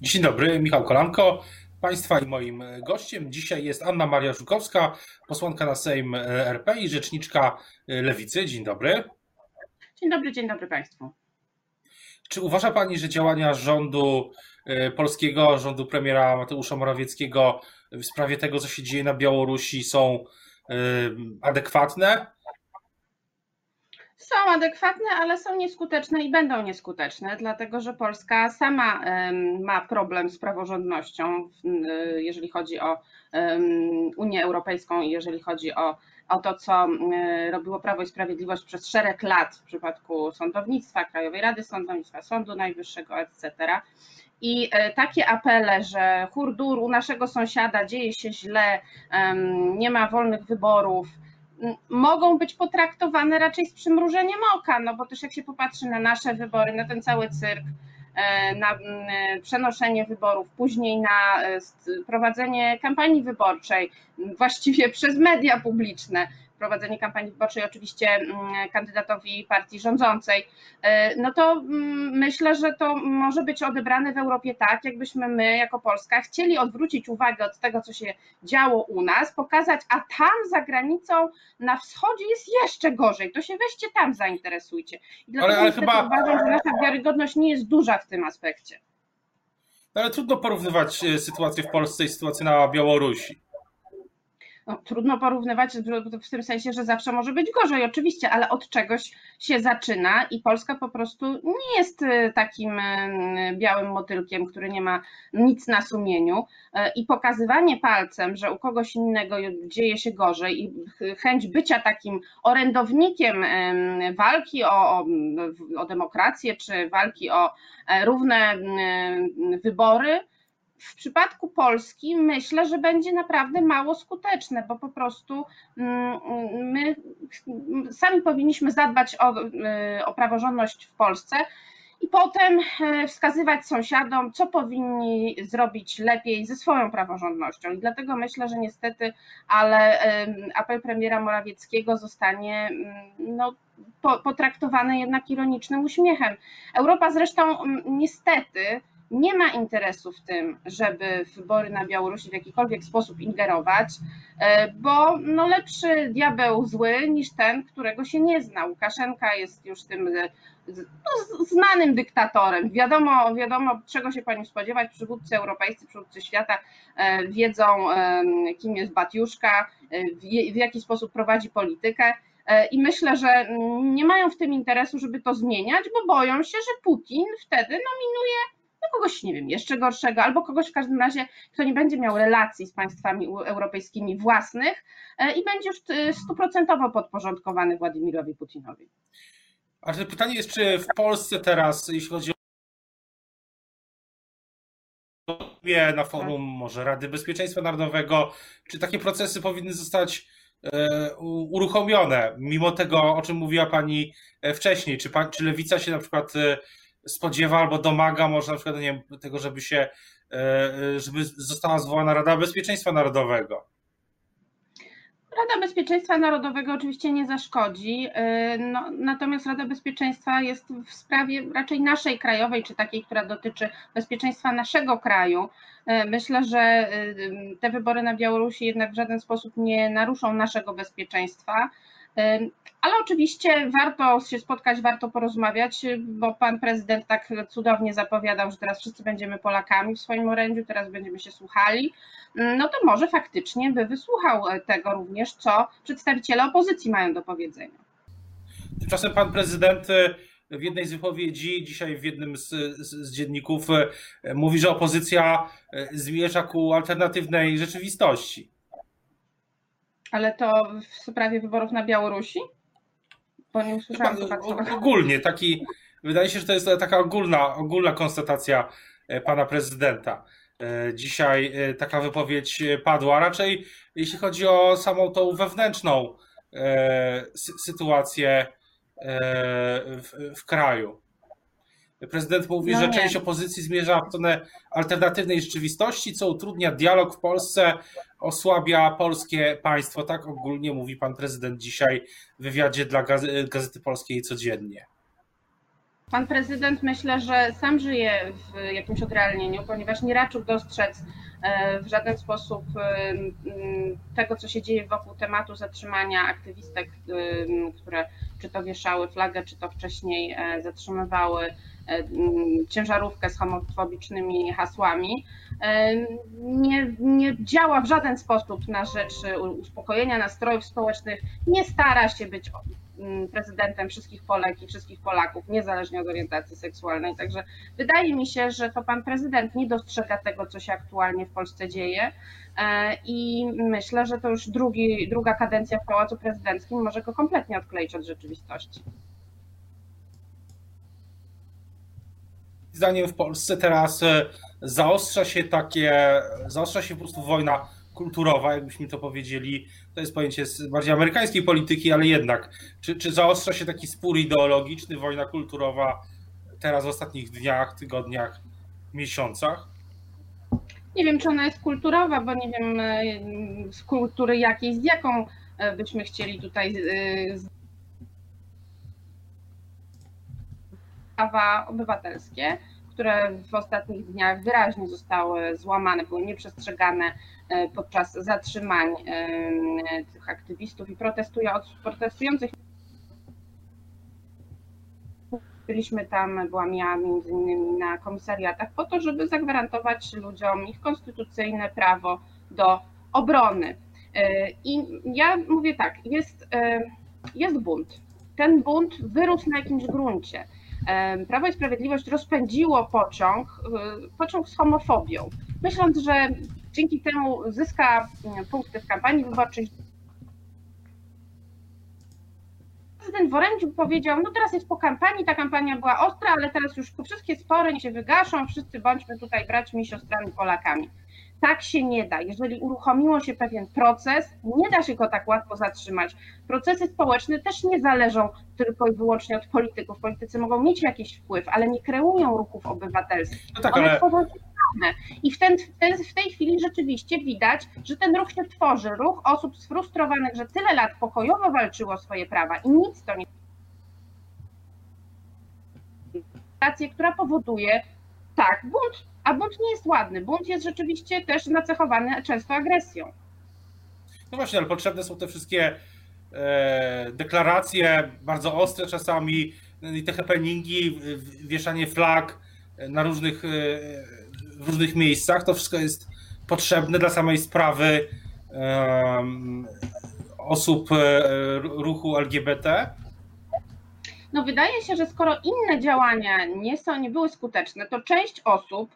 Dzień dobry, Michał Kolanko. Państwa i moim gościem dzisiaj jest Anna Maria Żukowska, posłanka na Sejm RP i rzeczniczka Lewicy. Dzień dobry. Dzień dobry, dzień dobry Państwu. Czy uważa Pani, że działania rządu e, polskiego, rządu premiera Mateusza Morawieckiego w sprawie tego, co się dzieje na Białorusi są e, adekwatne? Są adekwatne, ale są nieskuteczne i będą nieskuteczne, dlatego że Polska sama ma problem z praworządnością, jeżeli chodzi o Unię Europejską i jeżeli chodzi o, o to, co robiło Prawo i Sprawiedliwość przez szereg lat w przypadku sądownictwa, Krajowej Rady Sądownictwa, Sądu Najwyższego, etc. I e, takie apele, że hurdur u naszego sąsiada dzieje się źle, nie ma wolnych wyborów, mogą być potraktowane raczej z przymrużeniem oka, no bo też jak się popatrzy na nasze wybory, na ten cały cyrk, e, na e, przenoszenie wyborów, później na e, prowadzenie kampanii wyborczej, właściwie przez media publiczne, prowadzenie kampanii wyborczej oczywiście mm, kandydatowi partii rządzącej, e, no to mm, myślę, że to może być odebrane w Europie tak, jakbyśmy my jako Polska chcieli odwrócić uwagę od tego, co się działo u nas, pokazać, a tam za granicą na wschodzie jest jeszcze gorzej, to się weźcie tam zainteresujcie. I dlatego ale, ale chyba... uważam, że nasza wiarygodność nie jest duża w tym aspekcie. No ale trudno porównywać e, sytuację w Polsce i sytuację na Białorusi no, trudno porównywać w tym sensie, że zawsze może być gorzej, oczywiście, ale od czegoś się zaczyna i Polska po prostu nie jest y, takim y, białym motylkiem, który nie ma nic na sumieniu. Y, i pokazywanie palcem, że u kogoś innego dzieje się gorzej i chęć bycia takim orędownikiem walki o, o, o demokrację czy walki o e, równe wybory, w przypadku Polski myślę, że będzie naprawdę mało skuteczne, bo po prostu mm, my sami powinniśmy zadbać o, y, o praworządność w Polsce i potem e, wskazywać sąsiadom, co powinni zrobić lepiej ze swoją praworządnością. I dlatego myślę, że niestety, ale apel premiera Morawieckiego zostanie mm, no, potraktowany jednak ironicznym uśmiechem. Europa zresztą mm, niestety nie ma interesu w tym, żeby w wybory na Białorusi w jakikolwiek sposób ingerować, e, bo no lepszy diabeł zły niż ten, którego się nie zna. Łukaszenka jest już tym e, no, znanym dyktatorem. Wiadomo, wiadomo, czego się po nim spodziewać. Przywódcy europejscy, przywódcy świata e, wiedzą, kim jest Batiuszka, w jaki sposób prowadzi politykę. I myślę, że nie mają w tym interesu, żeby to zmieniać, bo boją się, że Putin wtedy nominuje no kogoś, nie wiem, jeszcze gorszego, albo kogoś w każdym razie, kto nie będzie miał relacji z państwami europejskimi własnych e, i będzie już e, stuprocentowo podporządkowany Władimirowi Putinowi. A pytanie jest, czy w Polsce teraz, jeśli chodzi o na forum może Rady Bezpieczeństwa Narodowego, czy takie procesy powinny zostać e, uruchomione, mimo tego, o czym mówiła Pani wcześniej, czy, pan, czy Lewica się na przykład spodziewa albo domaga może na przykład nie wiem, tego, żeby się, e, e, żeby została zwołana Rada Bezpieczeństwa Narodowego. Rada Bezpieczeństwa Narodowego oczywiście nie zaszkodzi, e, no, natomiast Rada Bezpieczeństwa jest w sprawie raczej naszej krajowej, czy takiej, która dotyczy bezpieczeństwa naszego kraju. Myślę, że te wybory na Białorusi jednak w żaden sposób nie naruszą naszego bezpieczeństwa. Ale oczywiście warto się spotkać, warto porozmawiać, bo pan prezydent tak cudownie zapowiadał, że teraz wszyscy będziemy Polakami w swoim orędziu, teraz będziemy się słuchali. No to może faktycznie by wysłuchał tego również, co przedstawiciele opozycji mają do powiedzenia. Tymczasem pan prezydent e, w jednej z wypowiedzi, dzisiaj w jednym z, z, z, dzienników, e, mówi, że opozycja e, zmierza ku alternatywnej rzeczywistości. Ale to w sprawie wyborów na Białorusi? Bo nie usłyszałam Chyba, Ogólnie, taki, wydaje się, że to jest taka ogólna, ogólna konstatacja e, pana prezydenta. E, dzisiaj e, taka wypowiedź padła. Raczej jeśli chodzi o samą tą wewnętrzną sytuację w, w kraju. Prezydent mówi, no że część opozycji zmierza w stronę alternatywnej rzeczywistości, co utrudnia dialog w Polsce, osłabia polskie państwo. Tak ogólnie mówi pan prezydent dzisiaj w wywiadzie dla Gazety Polskiej codziennie. Pan prezydent myślę, że sam żyje w jakimś odrealnieniu, ponieważ nie raczył dostrzec e, w żaden sposób e, tego, co się dzieje wokół tematu zatrzymania aktywistek, które czy to wieszały flagę, czy to wcześniej e, zatrzymywały ciężarówkę z homofobicznymi hasłami. Nie, nie działa w żaden sposób na rzecz uspokojenia nastrojów społecznych, nie stara się być Mm, prezydentem wszystkich Polek i wszystkich Polaków, niezależnie od orientacji seksualnej. Także wydaje mi się, że to pan prezydent nie dostrzega tego, co się aktualnie w Polsce dzieje. E, I myślę, że to już drugi, druga kadencja w Pałacu Prezydenckim może go kompletnie odkleić od rzeczywistości. Zdaniem w Polsce teraz e, zaostrza się takie, zaostrza się po prostu wojna kulturowa, jakbyśmy to powiedzieli, to jest pojęcie z bardziej amerykańskiej polityki, ale jednak, czy, czy zaostrza się taki spór ideologiczny, wojna kulturowa teraz w ostatnich dniach, tygodniach, miesiącach? Nie wiem, czy ona jest kulturowa, bo nie wiem e, z kultury jakiej, z jaką e, byśmy chcieli tutaj e, prawa obywatelskie które w ostatnich dniach wyraźnie zostały złamane, były nieprzestrzegane e, podczas zatrzymań e, tych aktywistów i protestujących. Byliśmy tam, byłam ja między innymi na komisariatach po to, żeby zagwarantować ludziom ich konstytucyjne prawo do obrony. E, I ja mówię tak, jest, jest bunt. Ten bunt wyrósł na jakimś gruncie Prawo i Sprawiedliwość rozpędziło pociąg, y, pociąg z homofobią, myśląc, że dzięki temu zyska mm, punkty w kampanii wyborczej. Prezydent w powiedział, no teraz jest po kampanii, ta kampania była ostra, ale teraz już wszystkie spory się wygaszą, wszyscy bądźmy tutaj braćmi, siostrami, Polakami. Tak się nie da. Jeżeli uruchomiło się pewien proces, nie da się go tak łatwo zatrzymać. Procesy społeczne też nie zależą tylko i wyłącznie od polityków. Politycy mogą mieć jakiś wpływ, ale nie kreują ruchów obywatelskich. No tak, One ale... tworzą. I w, ten, w tej chwili rzeczywiście widać, że ten ruch się tworzy. Ruch osób sfrustrowanych, że tyle lat pokojowo walczyło o swoje prawa i nic to nie która powoduje tak, bunt a bunt nie jest ładny. Bunt jest rzeczywiście też nacechowany często agresją. No właśnie, ale potrzebne są te wszystkie e, deklaracje, bardzo ostre czasami, i te happeningi, wieszanie flag na różnych, e, w różnych miejscach. To wszystko jest potrzebne dla samej sprawy osób e, ruchu LGBT. No wydaje się, że skoro inne działania nie, są, nie były skuteczne, to część osób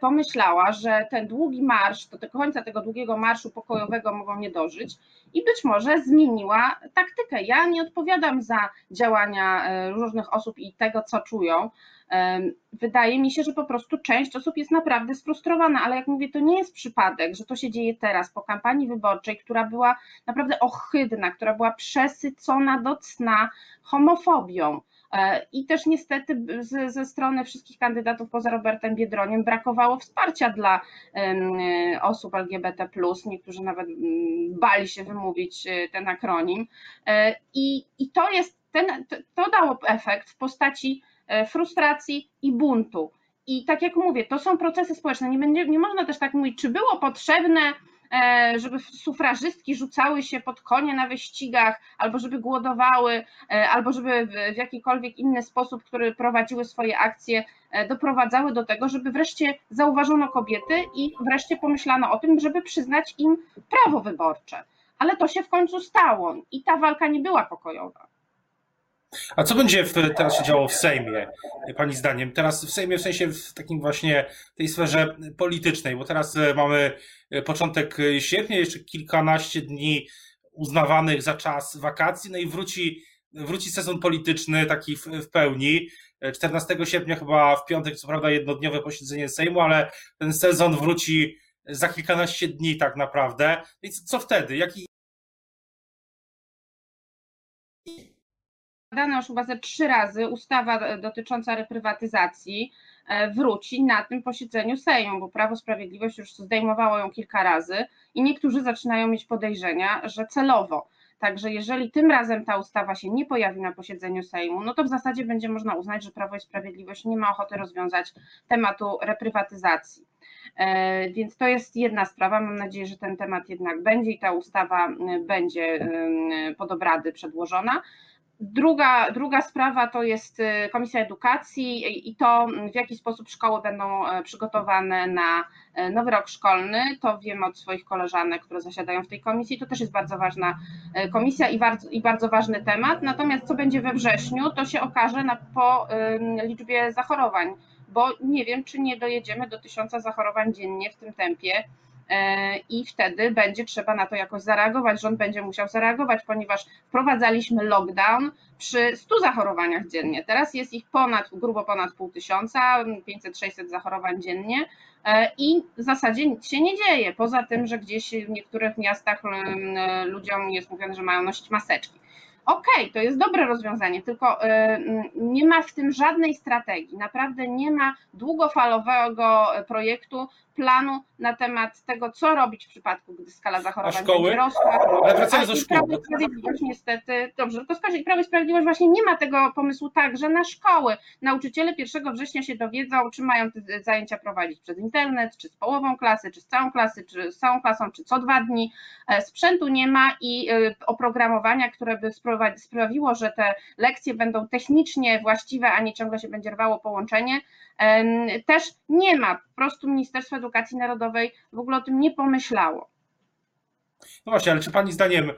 pomyślała, że ten długi marsz, do końca tego długiego marszu pokojowego mogą nie dożyć i być może zmieniła taktykę. Ja nie odpowiadam za działania e, różnych osób i tego, co czują. E, wydaje mi się, że po prostu część osób jest naprawdę sfrustrowana, ale jak mówię, to nie jest przypadek, że to się dzieje teraz po kampanii wyborczej, która była naprawdę ohydna, która była przesycona do cna homofobią E, I też niestety ze strony wszystkich kandydatów poza Robertem Biedroniem brakowało wsparcia dla osób LGBT. Niektórzy nawet bali się wymówić e, ten akronim. E, I, i to jest ten, to dało efekt w postaci frustracji i buntu. I tak jak mówię, to są procesy społeczne. Nie, będzie, nie można też tak mówić, czy było potrzebne E, żeby sufrażystki rzucały się pod konie na wyścigach, albo żeby głodowały, e, albo żeby w jakikolwiek inny sposób, który prowadziły swoje akcje, e, doprowadzały do tego, żeby wreszcie zauważono kobiety i wreszcie pomyślano o tym, żeby przyznać im prawo wyborcze. Ale to się w końcu stało i ta walka nie była pokojowa. A co będzie w, teraz się działo w Sejmie, Pani zdaniem? Teraz w Sejmie, w sensie w takim właśnie tej sferze politycznej, bo teraz e, mamy e, początek sierpnia, jeszcze kilkanaście dni uznawanych za czas wakacji, no i wróci, wróci sezon polityczny taki w, w pełni. 14 sierpnia chyba w piątek, co prawda jednodniowe posiedzenie Sejmu, ale ten sezon wróci za kilkanaście dni tak naprawdę. No I co, co wtedy? Jaki, dana już chyba ze trzy razy ustawa dotycząca reprywatyzacji e, wróci na tym posiedzeniu Sejmu, bo Prawo Sprawiedliwość już zdejmowało ją kilka razy i niektórzy zaczynają mieć podejrzenia, że celowo. Także jeżeli tym razem ta ustawa się nie pojawi na posiedzeniu Sejmu, no to w zasadzie będzie można uznać, że Prawo i Sprawiedliwość nie ma ochoty rozwiązać tematu reprywatyzacji. E, więc to jest jedna sprawa. Mam nadzieję, że ten temat jednak będzie i ta ustawa będzie pod obrady przedłożona. Druga, druga sprawa to jest y, Komisja Edukacji i to, w jaki sposób szkoły będą e, przygotowane na e, nowy rok szkolny. To wiem od swoich koleżanek, które zasiadają w tej komisji. To też jest bardzo ważna e, komisja i bardzo, i bardzo ważny temat. Natomiast co będzie we wrześniu, to się okaże na, po liczbie zachorowań, bo nie wiem, czy nie dojedziemy do tysiąca zachorowań dziennie w tym tempie i wtedy będzie trzeba na to jakoś zareagować. Rząd będzie musiał zareagować, ponieważ wprowadzaliśmy lockdown przy 100 zachorowaniach dziennie. Teraz jest ich ponad, grubo ponad pół tysiąca, 500-600 zachorowań dziennie e, i w zasadzie nic się nie dzieje. Poza tym, że gdzieś w niektórych miastach ludziom jest mówione, że mają nosić maseczki. Okej, okay, to jest dobre rozwiązanie, tylko e, nie ma w tym żadnej strategii. Naprawdę nie ma długofalowego projektu, planu na temat tego, co robić w przypadku, gdy skala zachorowań będzie rosła. Ale wracając do szkół. Prawo i Sprawiedliwość niestety, dobrze, tylko spojrzeć, Prawo i Sprawiedliwość właśnie nie ma tego pomysłu także na szkoły. Nauczyciele 1 września się dowiedzą, czy mają te zajęcia prowadzić przez internet, czy z połową klasy, czy z całą klasy, czy z całą klasą, czy co dwa dni. E, sprzętu nie ma i e, oprogramowania, które by sprawiło, że te lekcje będą technicznie właściwe, a nie ciągle się będzie rwało połączenie, też nie ma. Po prostu Ministerstwo Edukacji Narodowej w ogóle o tym nie pomyślało. No właśnie, ale czy Pani zdaniem e,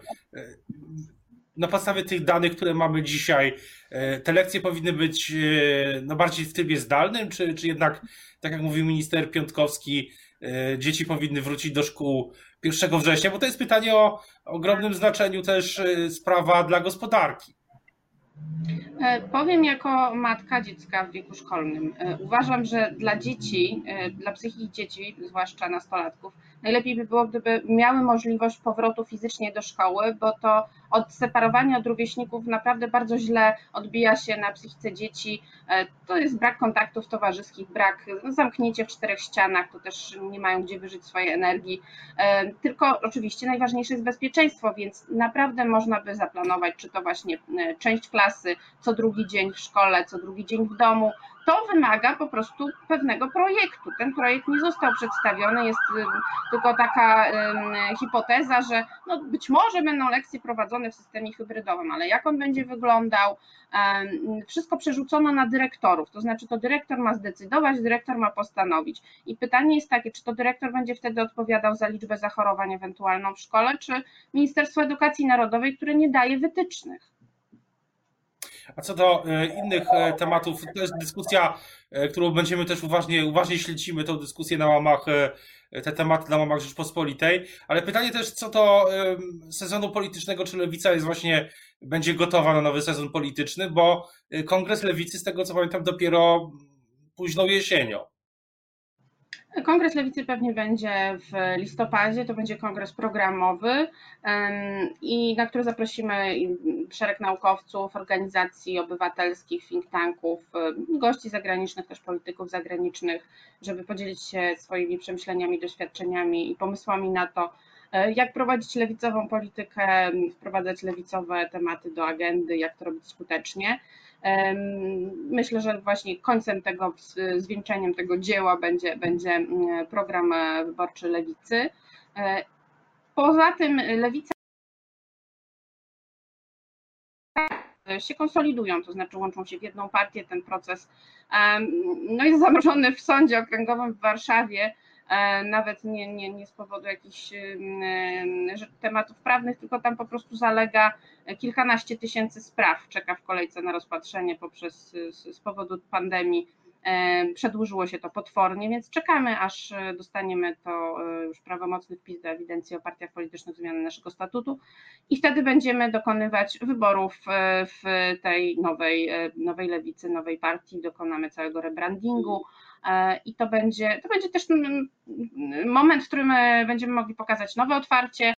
na podstawie tych danych, które mamy dzisiaj, e, te lekcje powinny być e, no bardziej w trybie zdalnym, czy, czy jednak, tak jak mówił minister Piątkowski, dzieci powinny wrócić do szkół 1 września? Bo to jest pytanie o ogromnym znaczeniu też sprawa dla gospodarki. E, powiem jako matka dziecka w wieku szkolnym. E, uważam, że dla dzieci, e, dla psychiki dzieci, zwłaszcza nastolatków, najlepiej by było, gdyby miały możliwość powrotu fizycznie do szkoły, bo to odseparowanie od rówieśników naprawdę bardzo źle odbija się na psychice dzieci. To jest brak kontaktów towarzyskich, brak zamknięcie w czterech ścianach, to też nie mają gdzie wyżyć swojej energii. Tylko oczywiście najważniejsze jest bezpieczeństwo, więc naprawdę można by zaplanować, czy to właśnie część klasy, co drugi dzień w szkole, co drugi dzień w domu. To wymaga po prostu pewnego projektu. Ten projekt nie został przedstawiony, jest tylko taka hipoteza, że no być może będą lekcje prowadzone w systemie hybrydowym, ale jak on będzie wyglądał, wszystko przerzucono na dyrektorów, to znaczy to dyrektor ma zdecydować, dyrektor ma postanowić. I pytanie jest takie, czy to dyrektor będzie wtedy odpowiadał za liczbę zachorowań ewentualną w szkole, czy Ministerstwo Edukacji Narodowej, które nie daje wytycznych. A co do e, innych e, tematów, to jest dyskusja, e, którą będziemy też uważnie, uważnie śledzimy tą dyskusję na łamach, te tematy na łamach Rzeczpospolitej, ale pytanie też co do sezonu politycznego, czy Lewica jest właśnie, będzie gotowa na nowy sezon polityczny, bo Kongres Lewicy, z tego co pamiętam, dopiero późną jesienią. Kongres Lewicy pewnie będzie w listopadzie, to będzie kongres programowy i na który zaprosimy szereg naukowców, organizacji obywatelskich, think tanków, gości zagranicznych, też polityków zagranicznych, żeby podzielić się swoimi przemyśleniami, doświadczeniami i pomysłami na to, e, jak prowadzić lewicową politykę, wprowadzać lewicowe tematy do agendy, jak to robić skutecznie. Myślę, że właśnie końcem tego, zwieńczeniem tego dzieła będzie, będzie mm, program e, wyborczy Lewicy. E, poza tym Lewica się konsolidują, to znaczy łączą się w jedną partię, ten proces no jest zamrożony w sądzie okręgowym w Warszawie, nawet nie, nie, nie z powodu jakichś tematów prawnych, tylko tam po prostu zalega kilkanaście tysięcy spraw, czeka w kolejce na rozpatrzenie poprzez z powodu pandemii. E, przedłużyło się to potwornie, więc czekamy, aż dostaniemy to e, już prawomocny wpis do ewidencji o partiach politycznych zmiany naszego statutu i wtedy będziemy dokonywać wyborów w tej nowej, nowej lewicy, nowej partii, dokonamy całego rebrandingu E, i to będzie, to będzie też moment, w którym e, będziemy mogli pokazać nowe otwarcie.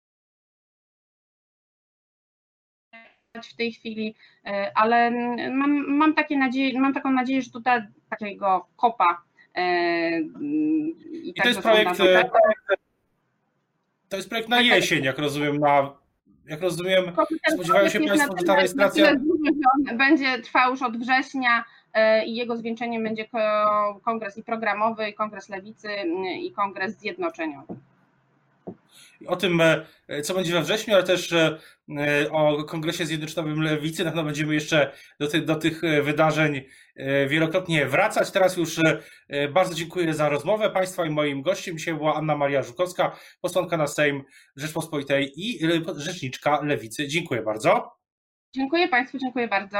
w tej chwili, e, ale mam, mam, takie nadzieję, mam taką nadzieję, że tutaj takiego kopa i, I to jest projekt to jest projekt na jesień, jak rozumiem, na jak rozumiem, spodziewają się Państwo, że ta rejestracja... będzie trwał już od września e, i jego zwieńczeniem będzie ko- kongres i programowy, i kongres lewicy, m, i kongres zjednoczeniowy. o tym, e, co będzie we wrześniu, ale też e, o Kongresie Zjednoczonym Lewicy. Na pewno będziemy jeszcze do, ty, do tych e, wydarzeń e, wielokrotnie wracać. Teraz już e, bardzo dziękuję za rozmowę Państwa i moim gościem dzisiaj była Anna Maria Żukowska, posłanka na Sejm Rzeczpospolitej i e, rzeczniczka Lewicy. Dziękuję bardzo. Dziękuję Państwu, dziękuję bardzo.